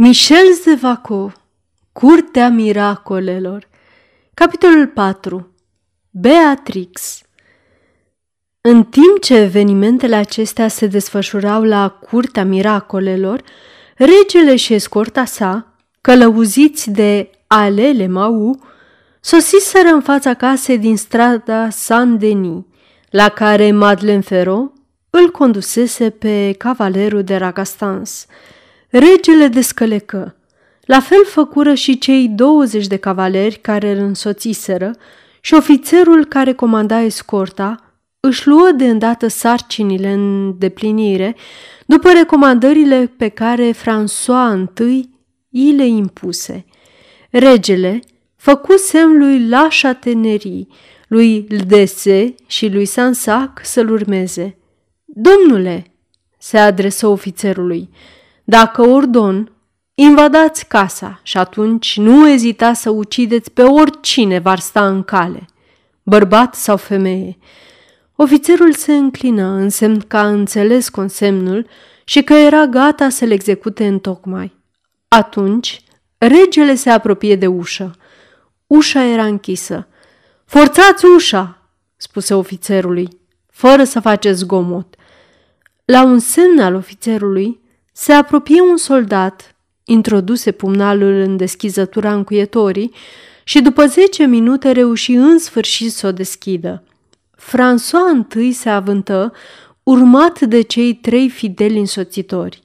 Michel Zevaco Curtea miracolelor. Capitolul 4 Beatrix. În timp ce evenimentele acestea se desfășurau la Curtea miracolelor, regele și escorta sa, călăuziți de Alele Mau, sosiseră în fața casei din strada Saint-Denis, la care Madeleine Ferro îl condusese pe cavalerul de Ragastans – Regele descălecă. La fel făcură și cei 20 de cavaleri care îl însoțiseră și ofițerul care comanda escorta își luă de îndată sarcinile în deplinire după recomandările pe care François I i le impuse. Regele făcu semn lui La Châtellenie, lui Ldese și lui Sansac să-l urmeze. Domnule, se adresă ofițerului, dacă ordon, invadați casa și atunci nu ezita să ucideți pe oricine v-ar sta în cale, bărbat sau femeie. Ofițerul se înclină în semn că a înțeles consemnul și că era gata să-l execute în tocmai. Atunci, regele se apropie de ușă. Ușa era închisă. Forțați ușa, spuse ofițerului, fără să faceți zgomot. La un semn al ofițerului, se apropie un soldat, introduse pumnalul în deschizătura încuietorii și după zece minute reuși în sfârșit să o deschidă. François întâi se avântă, urmat de cei trei fideli însoțitori.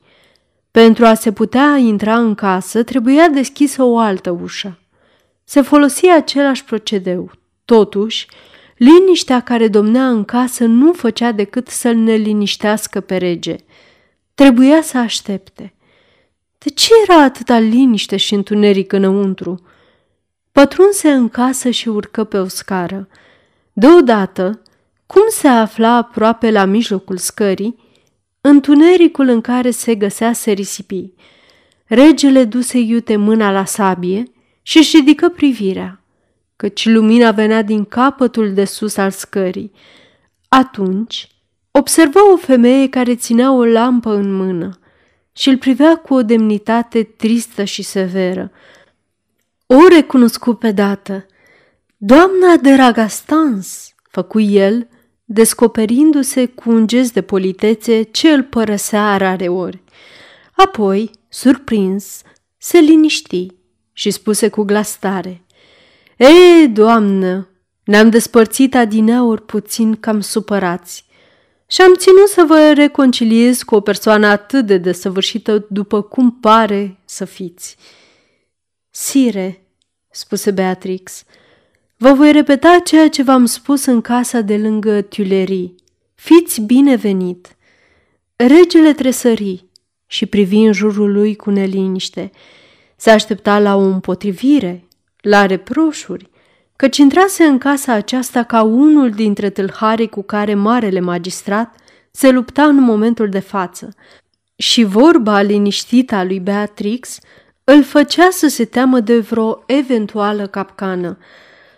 Pentru a se putea intra în casă, trebuia deschisă o altă ușă. Se folosia același procedeu. Totuși, liniștea care domnea în casă nu făcea decât să-l neliniștească pe rege – Trebuia să aștepte. De ce era atâta liniște și întuneric înăuntru? Pătrunse în casă și urcă pe o scară. Deodată, cum se afla aproape la mijlocul scării, întunericul în care se găsea se risipi. Regele duse iute mâna la sabie și își ridică privirea, căci lumina venea din capătul de sus al scării. Atunci Observă o femeie care ținea o lampă în mână și îl privea cu o demnitate tristă și severă. O recunoscu pe dată. Doamna de Ragastans, făcu el, descoperindu-se cu un gest de politețe ce îl părăsea rare ori. Apoi, surprins, se liniști și spuse cu glas tare. Ei, doamnă, ne-am despărțit adineauri puțin cam supărați și am ținut să vă reconciliez cu o persoană atât de desăvârșită după cum pare să fiți. Sire, spuse Beatrix, vă voi repeta ceea ce v-am spus în casa de lângă Tuilerii. Fiți binevenit! Regele tresări și privi în jurul lui cu neliniște. Se aștepta la o împotrivire, la reproșuri, căci intrase în casa aceasta ca unul dintre tâlharii cu care marele magistrat se lupta în momentul de față. Și vorba liniștită a lui Beatrix îl făcea să se teamă de vreo eventuală capcană.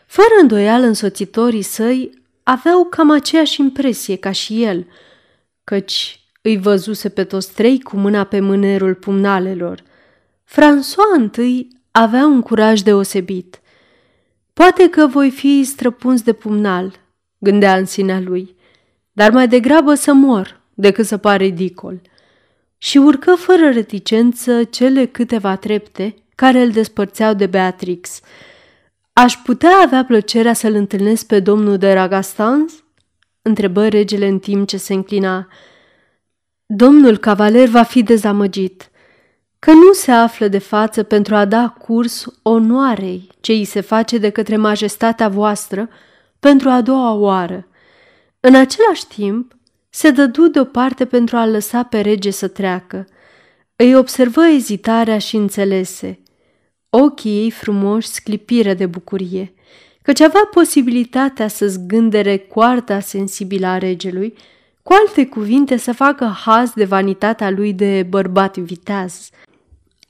Fără îndoială, însoțitorii săi aveau cam aceeași impresie ca și el, căci îi văzuse pe toți trei cu mâna pe mânerul pumnalelor. François întâi avea un curaj deosebit – Poate că voi fi străpuns de pumnal, gândea în sinea lui, dar mai degrabă să mor decât să par ridicol. Și urcă fără reticență cele câteva trepte care îl despărțeau de Beatrix. Aș putea avea plăcerea să-l întâlnesc pe domnul de Ragastans? întrebă regele în timp ce se înclina. Domnul cavaler va fi dezamăgit – că nu se află de față pentru a da curs onoarei ce îi se face de către majestatea voastră pentru a doua oară. În același timp, se dădu deoparte pentru a lăsa pe rege să treacă. Îi observă ezitarea și înțelese. Ochii ei frumoși sclipiră de bucurie, căci avea posibilitatea să zgândere coarta sensibilă a regelui, cu alte cuvinte să facă haz de vanitatea lui de bărbat viteaz.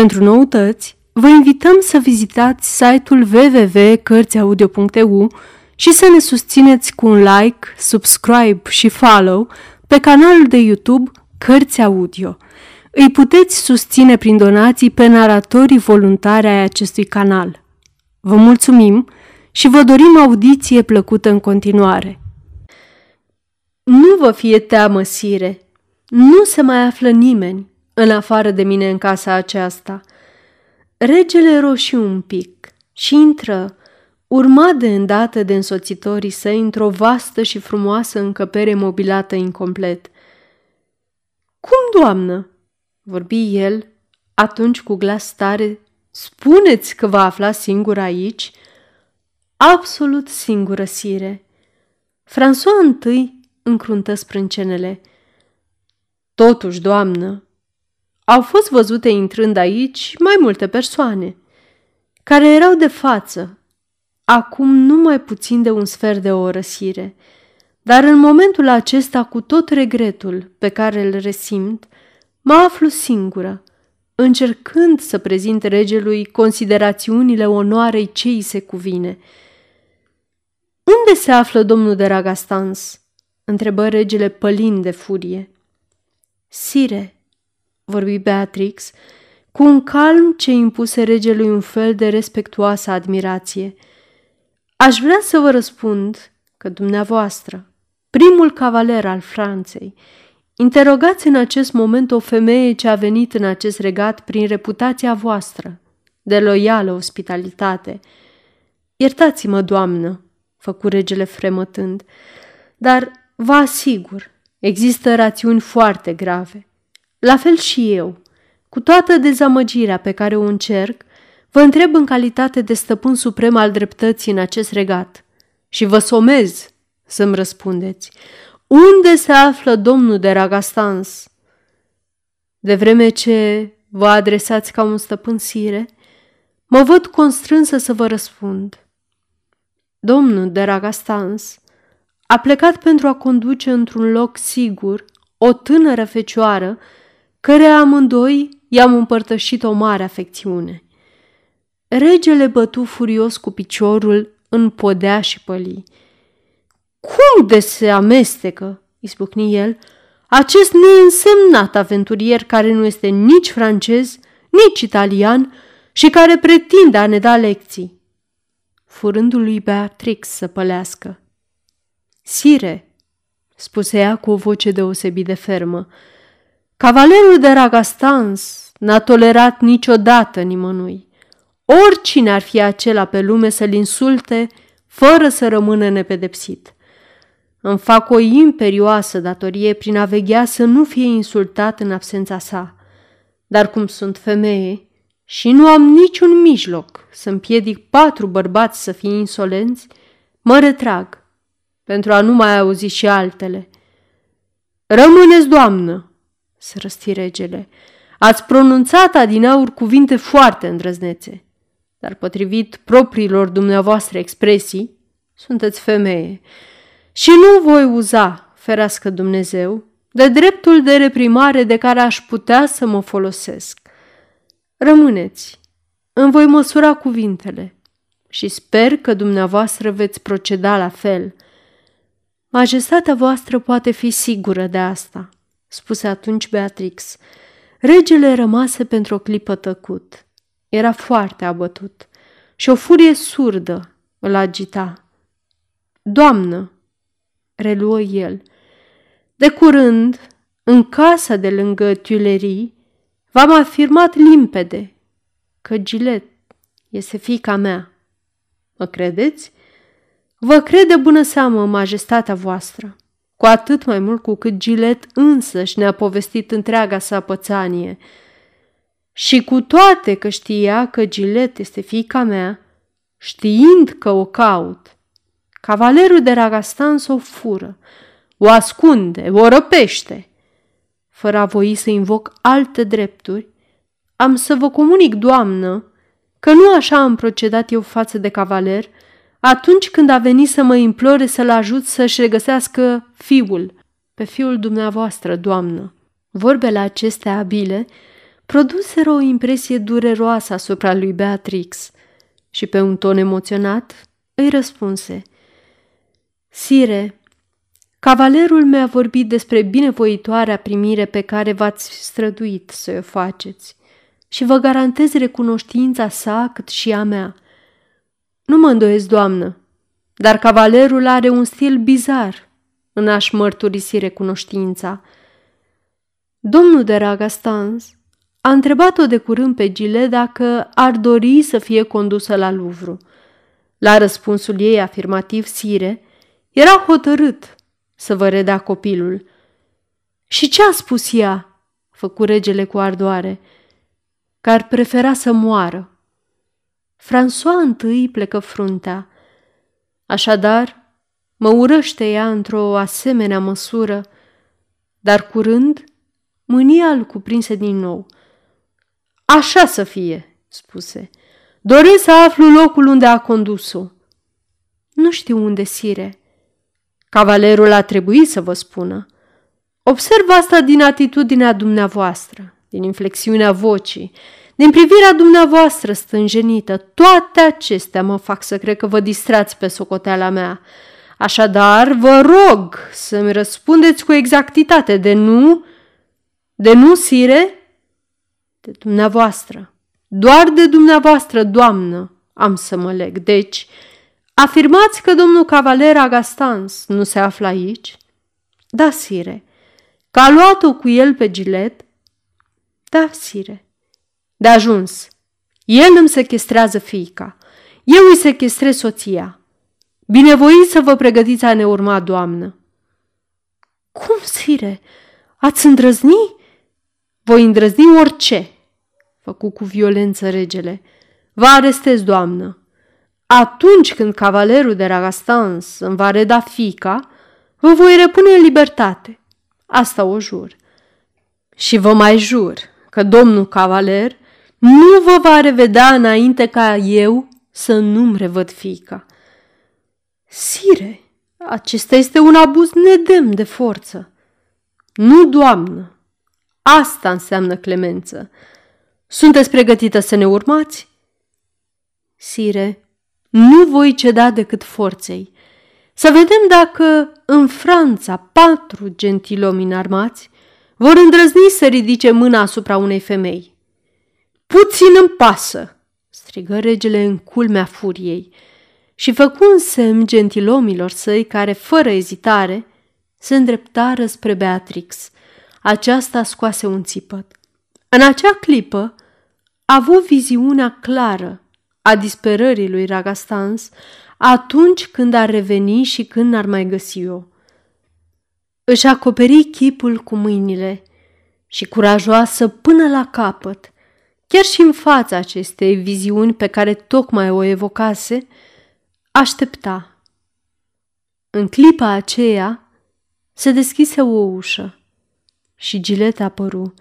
Pentru noutăți, vă invităm să vizitați site-ul www.cărțiaudio.eu și să ne susțineți cu un like, subscribe și follow pe canalul de YouTube Cărți Audio. Îi puteți susține prin donații pe naratorii voluntari ai acestui canal. Vă mulțumim și vă dorim audiție plăcută în continuare. Nu vă fie teamă, sire. Nu se mai află nimeni în afară de mine în casa aceasta. Regele roșii un pic și intră, urmat de îndată de însoțitorii săi într-o vastă și frumoasă încăpere mobilată incomplet. Cum, doamnă?" vorbi el atunci cu glas tare. Spuneți că vă afla singur aici?" Absolut singură, sire." François întâi încruntă sprâncenele. Totuși, doamnă, au fost văzute intrând aici mai multe persoane, care erau de față, acum nu mai puțin de un sfert de oră, sire, dar în momentul acesta, cu tot regretul pe care îl resimt, mă aflu singură, încercând să prezint regelui considerațiunile onoarei ce îi se cuvine. Unde se află domnul de Ragastans?" întrebă regele pălind de furie. Sire, vorbi Beatrix, cu un calm ce impuse regelui un fel de respectuoasă admirație. Aș vrea să vă răspund că dumneavoastră, primul cavaler al Franței, interogați în acest moment o femeie ce a venit în acest regat prin reputația voastră, de loială ospitalitate. Iertați-mă, doamnă, făcu regele fremătând, dar vă asigur Există rațiuni foarte grave. La fel și eu. Cu toată dezamăgirea pe care o încerc, vă întreb în calitate de stăpân suprem al dreptății în acest regat și vă somez să-mi răspundeți. Unde se află domnul de Ragastans? De vreme ce vă adresați ca un stăpân sire, mă văd constrânsă să vă răspund. Domnul de Ragastans a plecat pentru a conduce într-un loc sigur o tânără fecioară, care amândoi i-am împărtășit o mare afecțiune. Regele bătu furios cu piciorul în podea și păli. Cum de se amestecă, izbucni el, acest neînsemnat aventurier care nu este nici francez, nici italian și care pretinde a ne da lecții. Furându lui Beatrix să pălească. Sire, spuse ea cu o voce deosebit de fermă, cavalerul de Ragastans n-a tolerat niciodată nimănui. Oricine ar fi acela pe lume să-l insulte fără să rămână nepedepsit. Îmi fac o imperioasă datorie prin a veghea să nu fie insultat în absența sa. Dar cum sunt femeie și nu am niciun mijloc să împiedic patru bărbați să fie insolenți, mă retrag pentru a nu mai auzi și altele. Rămâneți, doamnă, se răsti regele. Ați pronunțat adinaur cuvinte foarte îndrăznețe, dar potrivit propriilor dumneavoastră expresii, sunteți femeie și nu voi uza, ferească Dumnezeu, de dreptul de reprimare de care aș putea să mă folosesc. Rămâneți, îmi voi măsura cuvintele și sper că dumneavoastră veți proceda la fel – Majestatea voastră poate fi sigură de asta, spuse atunci Beatrix. Regele rămase pentru o clipă tăcut. Era foarte abătut și o furie surdă îl agita. Doamnă, reluă el, de curând, în casa de lângă Tuilerii, v-am afirmat limpede că Gilet este fica mea. Mă credeți? Vă crede bună seamă majestatea voastră, cu atât mai mult cu cât Gilet însăși ne-a povestit întreaga sa pățanie. Și cu toate că știa că Gilet este fica mea, știind că o caut, cavalerul de Ragastan o fură, o ascunde, o răpește. Fără a voi să invoc alte drepturi, am să vă comunic, doamnă, că nu așa am procedat eu față de cavaler atunci când a venit să mă implore să-l ajut să-și regăsească fiul, pe fiul dumneavoastră, doamnă. Vorbele acestea abile produseră o impresie dureroasă asupra lui Beatrix și pe un ton emoționat îi răspunse. Sire, cavalerul mi-a vorbit despre binevoitoarea primire pe care v-ați străduit să o faceți și vă garantez recunoștința sa cât și a mea. Nu mă îndoiesc, doamnă, dar cavalerul are un stil bizar în a-și mărturisi recunoștința. Domnul de Ragastans a întrebat-o de curând pe Gile dacă ar dori să fie condusă la Louvre. La răspunsul ei afirmativ, Sire, era hotărât să vă redea copilul. Și ce a spus ea? făcu regele cu ardoare, că ar prefera să moară. François întâi plecă fruntea. Așadar, mă urăște ea într-o asemenea măsură, dar curând mânia îl cuprinse din nou. Așa să fie, spuse. Doresc să aflu locul unde a condus-o. Nu știu unde, sire. Cavalerul a trebuit să vă spună. Observ asta din atitudinea dumneavoastră, din inflexiunea vocii, din privirea dumneavoastră stânjenită. Toate acestea mă fac să cred că vă distrați pe socoteala mea. Așadar, vă rog să-mi răspundeți cu exactitate, de nu... De nu, sire? De dumneavoastră. Doar de dumneavoastră, doamnă, am să mă leg. Deci, afirmați că domnul cavaler Agastans nu se află aici? Da, sire. Că a luat-o cu el pe gilet? Da, sire. De ajuns. El îmi sequestrează fiica. Eu îi sequestrez soția. Binevoiți să vă pregătiți a ne urma, doamnă. Cum, sire? Ați îndrăzni? Voi îndrăzni orice, făcu cu violență regele. Vă arestez, doamnă. Atunci când cavalerul de Ragastans îmi va reda fica, vă voi repune în libertate. Asta o jur. Și vă mai jur că domnul cavaler nu vă va revedea înainte ca eu să nu-mi revăd fiica. Sire, acesta este un abuz nedemn de forță. Nu, doamnă, asta înseamnă clemență. Sunteți pregătită să ne urmați? Sire, nu voi ceda decât forței. Să vedem dacă în Franța patru gentilomi înarmați vor îndrăzni să ridice mâna asupra unei femei. Puțin îmi pasă, strigă regele în culmea furiei și făcu un semn gentilomilor săi care, fără ezitare, se îndreptară spre Beatrix. Aceasta scoase un țipăt. În acea clipă a avut viziunea clară a disperării lui Ragastans atunci când ar reveni și când n-ar mai găsi-o. Își acoperi chipul cu mâinile și curajoasă până la capăt – Chiar și în fața acestei viziuni pe care tocmai o evocase, aștepta. În clipa aceea se deschise o ușă și Gilet apăru,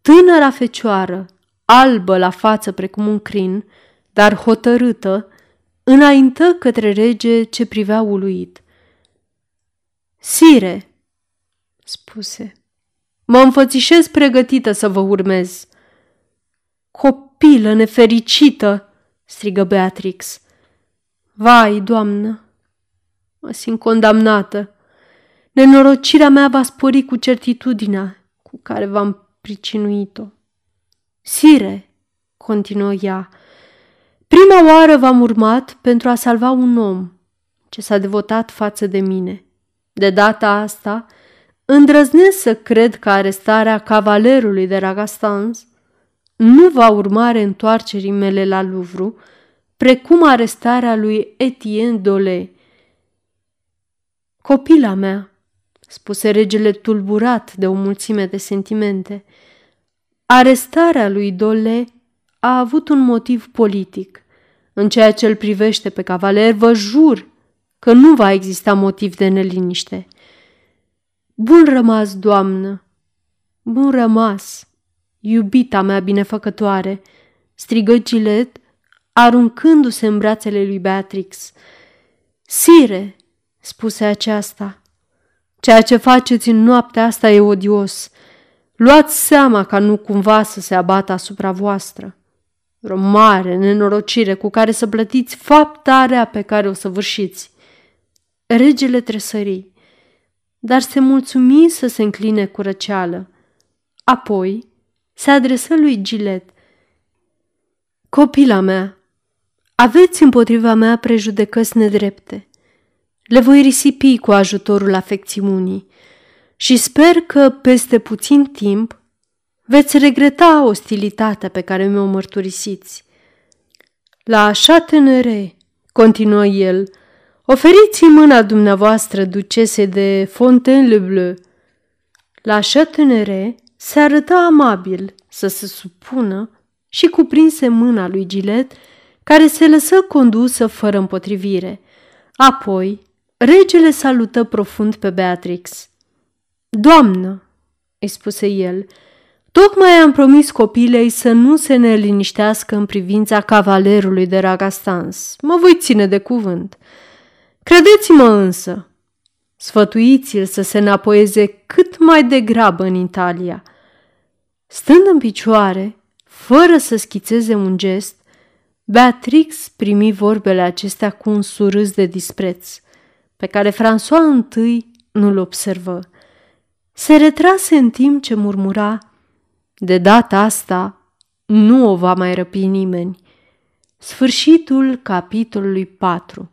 tânăra fecioară, albă la față precum un crin, dar hotărâtă, înaintă către rege ce privea uluit. Sire, spuse, mă înfățișez pregătită să vă urmez. Copilă nefericită!" strigă Beatrix. Vai, doamnă, mă simt condamnată. Nenorocirea mea va spori cu certitudinea cu care v-am pricinuit-o. Sire, continuă ea, prima oară v-am urmat pentru a salva un om ce s-a devotat față de mine. De data asta, îndrăznesc să cred că arestarea cavalerului de Ragastans nu va urma întoarcerii mele la Louvre, precum arestarea lui Etienne Dole. Copila mea, spuse regele tulburat de o mulțime de sentimente, arestarea lui Dole a avut un motiv politic. În ceea ce îl privește pe cavaler, vă jur că nu va exista motiv de neliniște. Bun rămas, doamnă, bun rămas, iubita mea binefăcătoare, strigă Gilet, aruncându-se în brațele lui Beatrix. Sire, spuse aceasta, ceea ce faceți în noaptea asta e odios. Luați seama ca nu cumva să se abată asupra voastră. O mare nenorocire cu care să plătiți fapta rea pe care o să vârșiți. Regele tresării, dar se mulțumi să se încline cu răceală. Apoi se adresă lui Gilet. Copila mea, aveți împotriva mea prejudecăți nedrepte. Le voi risipi cu ajutorul afecțiunii și sper că peste puțin timp veți regreta ostilitatea pe care mi-o mărturisiți. La așa tânăre, continuă el, oferiți mâna dumneavoastră ducese de Fontainebleau. La așa tânăre se arăta amabil să se supună și cuprinse mâna lui Gilet, care se lăsă condusă fără împotrivire. Apoi, regele salută profund pe Beatrix. Doamnă, îi spuse el, tocmai am promis copilei să nu se ne liniștească în privința cavalerului de Ragastans. Mă voi ține de cuvânt. Credeți-mă însă, sfătuiți-l să se înapoieze cât mai degrabă în Italia. Stând în picioare, fără să schițeze un gest, Beatrix primi vorbele acestea cu un surâs de dispreț, pe care François I nu-l observă. Se retrase în timp ce murmura, de data asta nu o va mai răpi nimeni. Sfârșitul capitolului 4